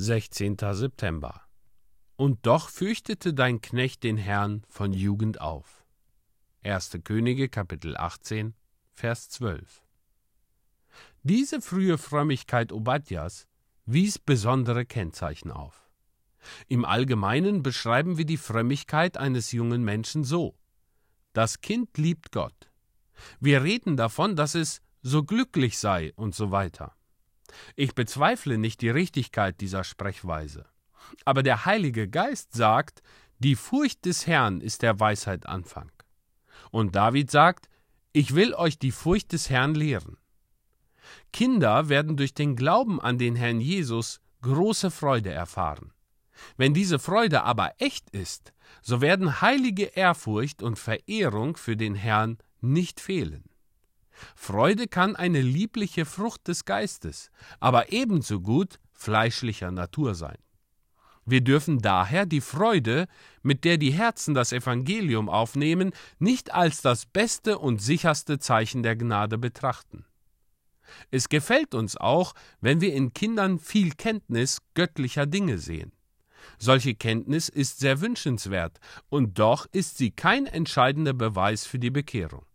16. September. Und doch fürchtete dein Knecht den Herrn von Jugend auf. 1. Könige Kapitel 18, Vers 12. Diese frühe Frömmigkeit Obadjas wies besondere Kennzeichen auf. Im Allgemeinen beschreiben wir die Frömmigkeit eines jungen Menschen so. Das Kind liebt Gott. Wir reden davon, dass es so glücklich sei und so weiter. Ich bezweifle nicht die Richtigkeit dieser Sprechweise. Aber der Heilige Geist sagt, die Furcht des Herrn ist der Weisheit Anfang. Und David sagt, ich will euch die Furcht des Herrn lehren. Kinder werden durch den Glauben an den Herrn Jesus große Freude erfahren. Wenn diese Freude aber echt ist, so werden heilige Ehrfurcht und Verehrung für den Herrn nicht fehlen. Freude kann eine liebliche Frucht des Geistes, aber ebenso gut fleischlicher Natur sein. Wir dürfen daher die Freude, mit der die Herzen das Evangelium aufnehmen, nicht als das beste und sicherste Zeichen der Gnade betrachten. Es gefällt uns auch, wenn wir in Kindern viel Kenntnis göttlicher Dinge sehen. Solche Kenntnis ist sehr wünschenswert, und doch ist sie kein entscheidender Beweis für die Bekehrung.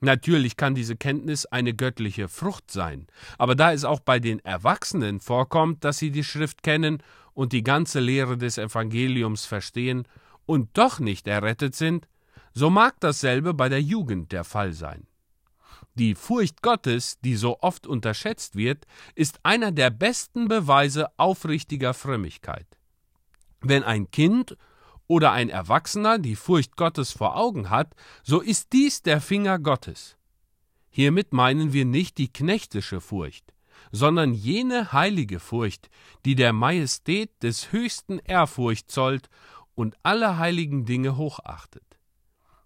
Natürlich kann diese Kenntnis eine göttliche Frucht sein, aber da es auch bei den Erwachsenen vorkommt, dass sie die Schrift kennen und die ganze Lehre des Evangeliums verstehen und doch nicht errettet sind, so mag dasselbe bei der Jugend der Fall sein. Die Furcht Gottes, die so oft unterschätzt wird, ist einer der besten Beweise aufrichtiger Frömmigkeit. Wenn ein Kind oder ein Erwachsener die Furcht Gottes vor Augen hat, so ist dies der Finger Gottes. Hiermit meinen wir nicht die knechtische Furcht, sondern jene heilige Furcht, die der Majestät des höchsten Ehrfurcht zollt und alle heiligen Dinge hochachtet.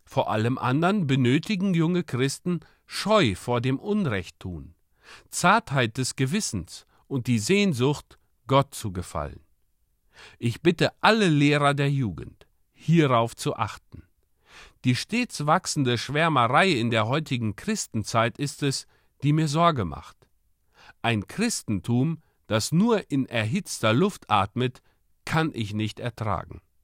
Vor allem anderen benötigen junge Christen Scheu vor dem Unrechttun, Zartheit des Gewissens und die Sehnsucht, Gott zu gefallen. Ich bitte alle Lehrer der Jugend, hierauf zu achten. Die stets wachsende Schwärmerei in der heutigen Christenzeit ist es, die mir Sorge macht. Ein Christentum, das nur in erhitzter Luft atmet, kann ich nicht ertragen.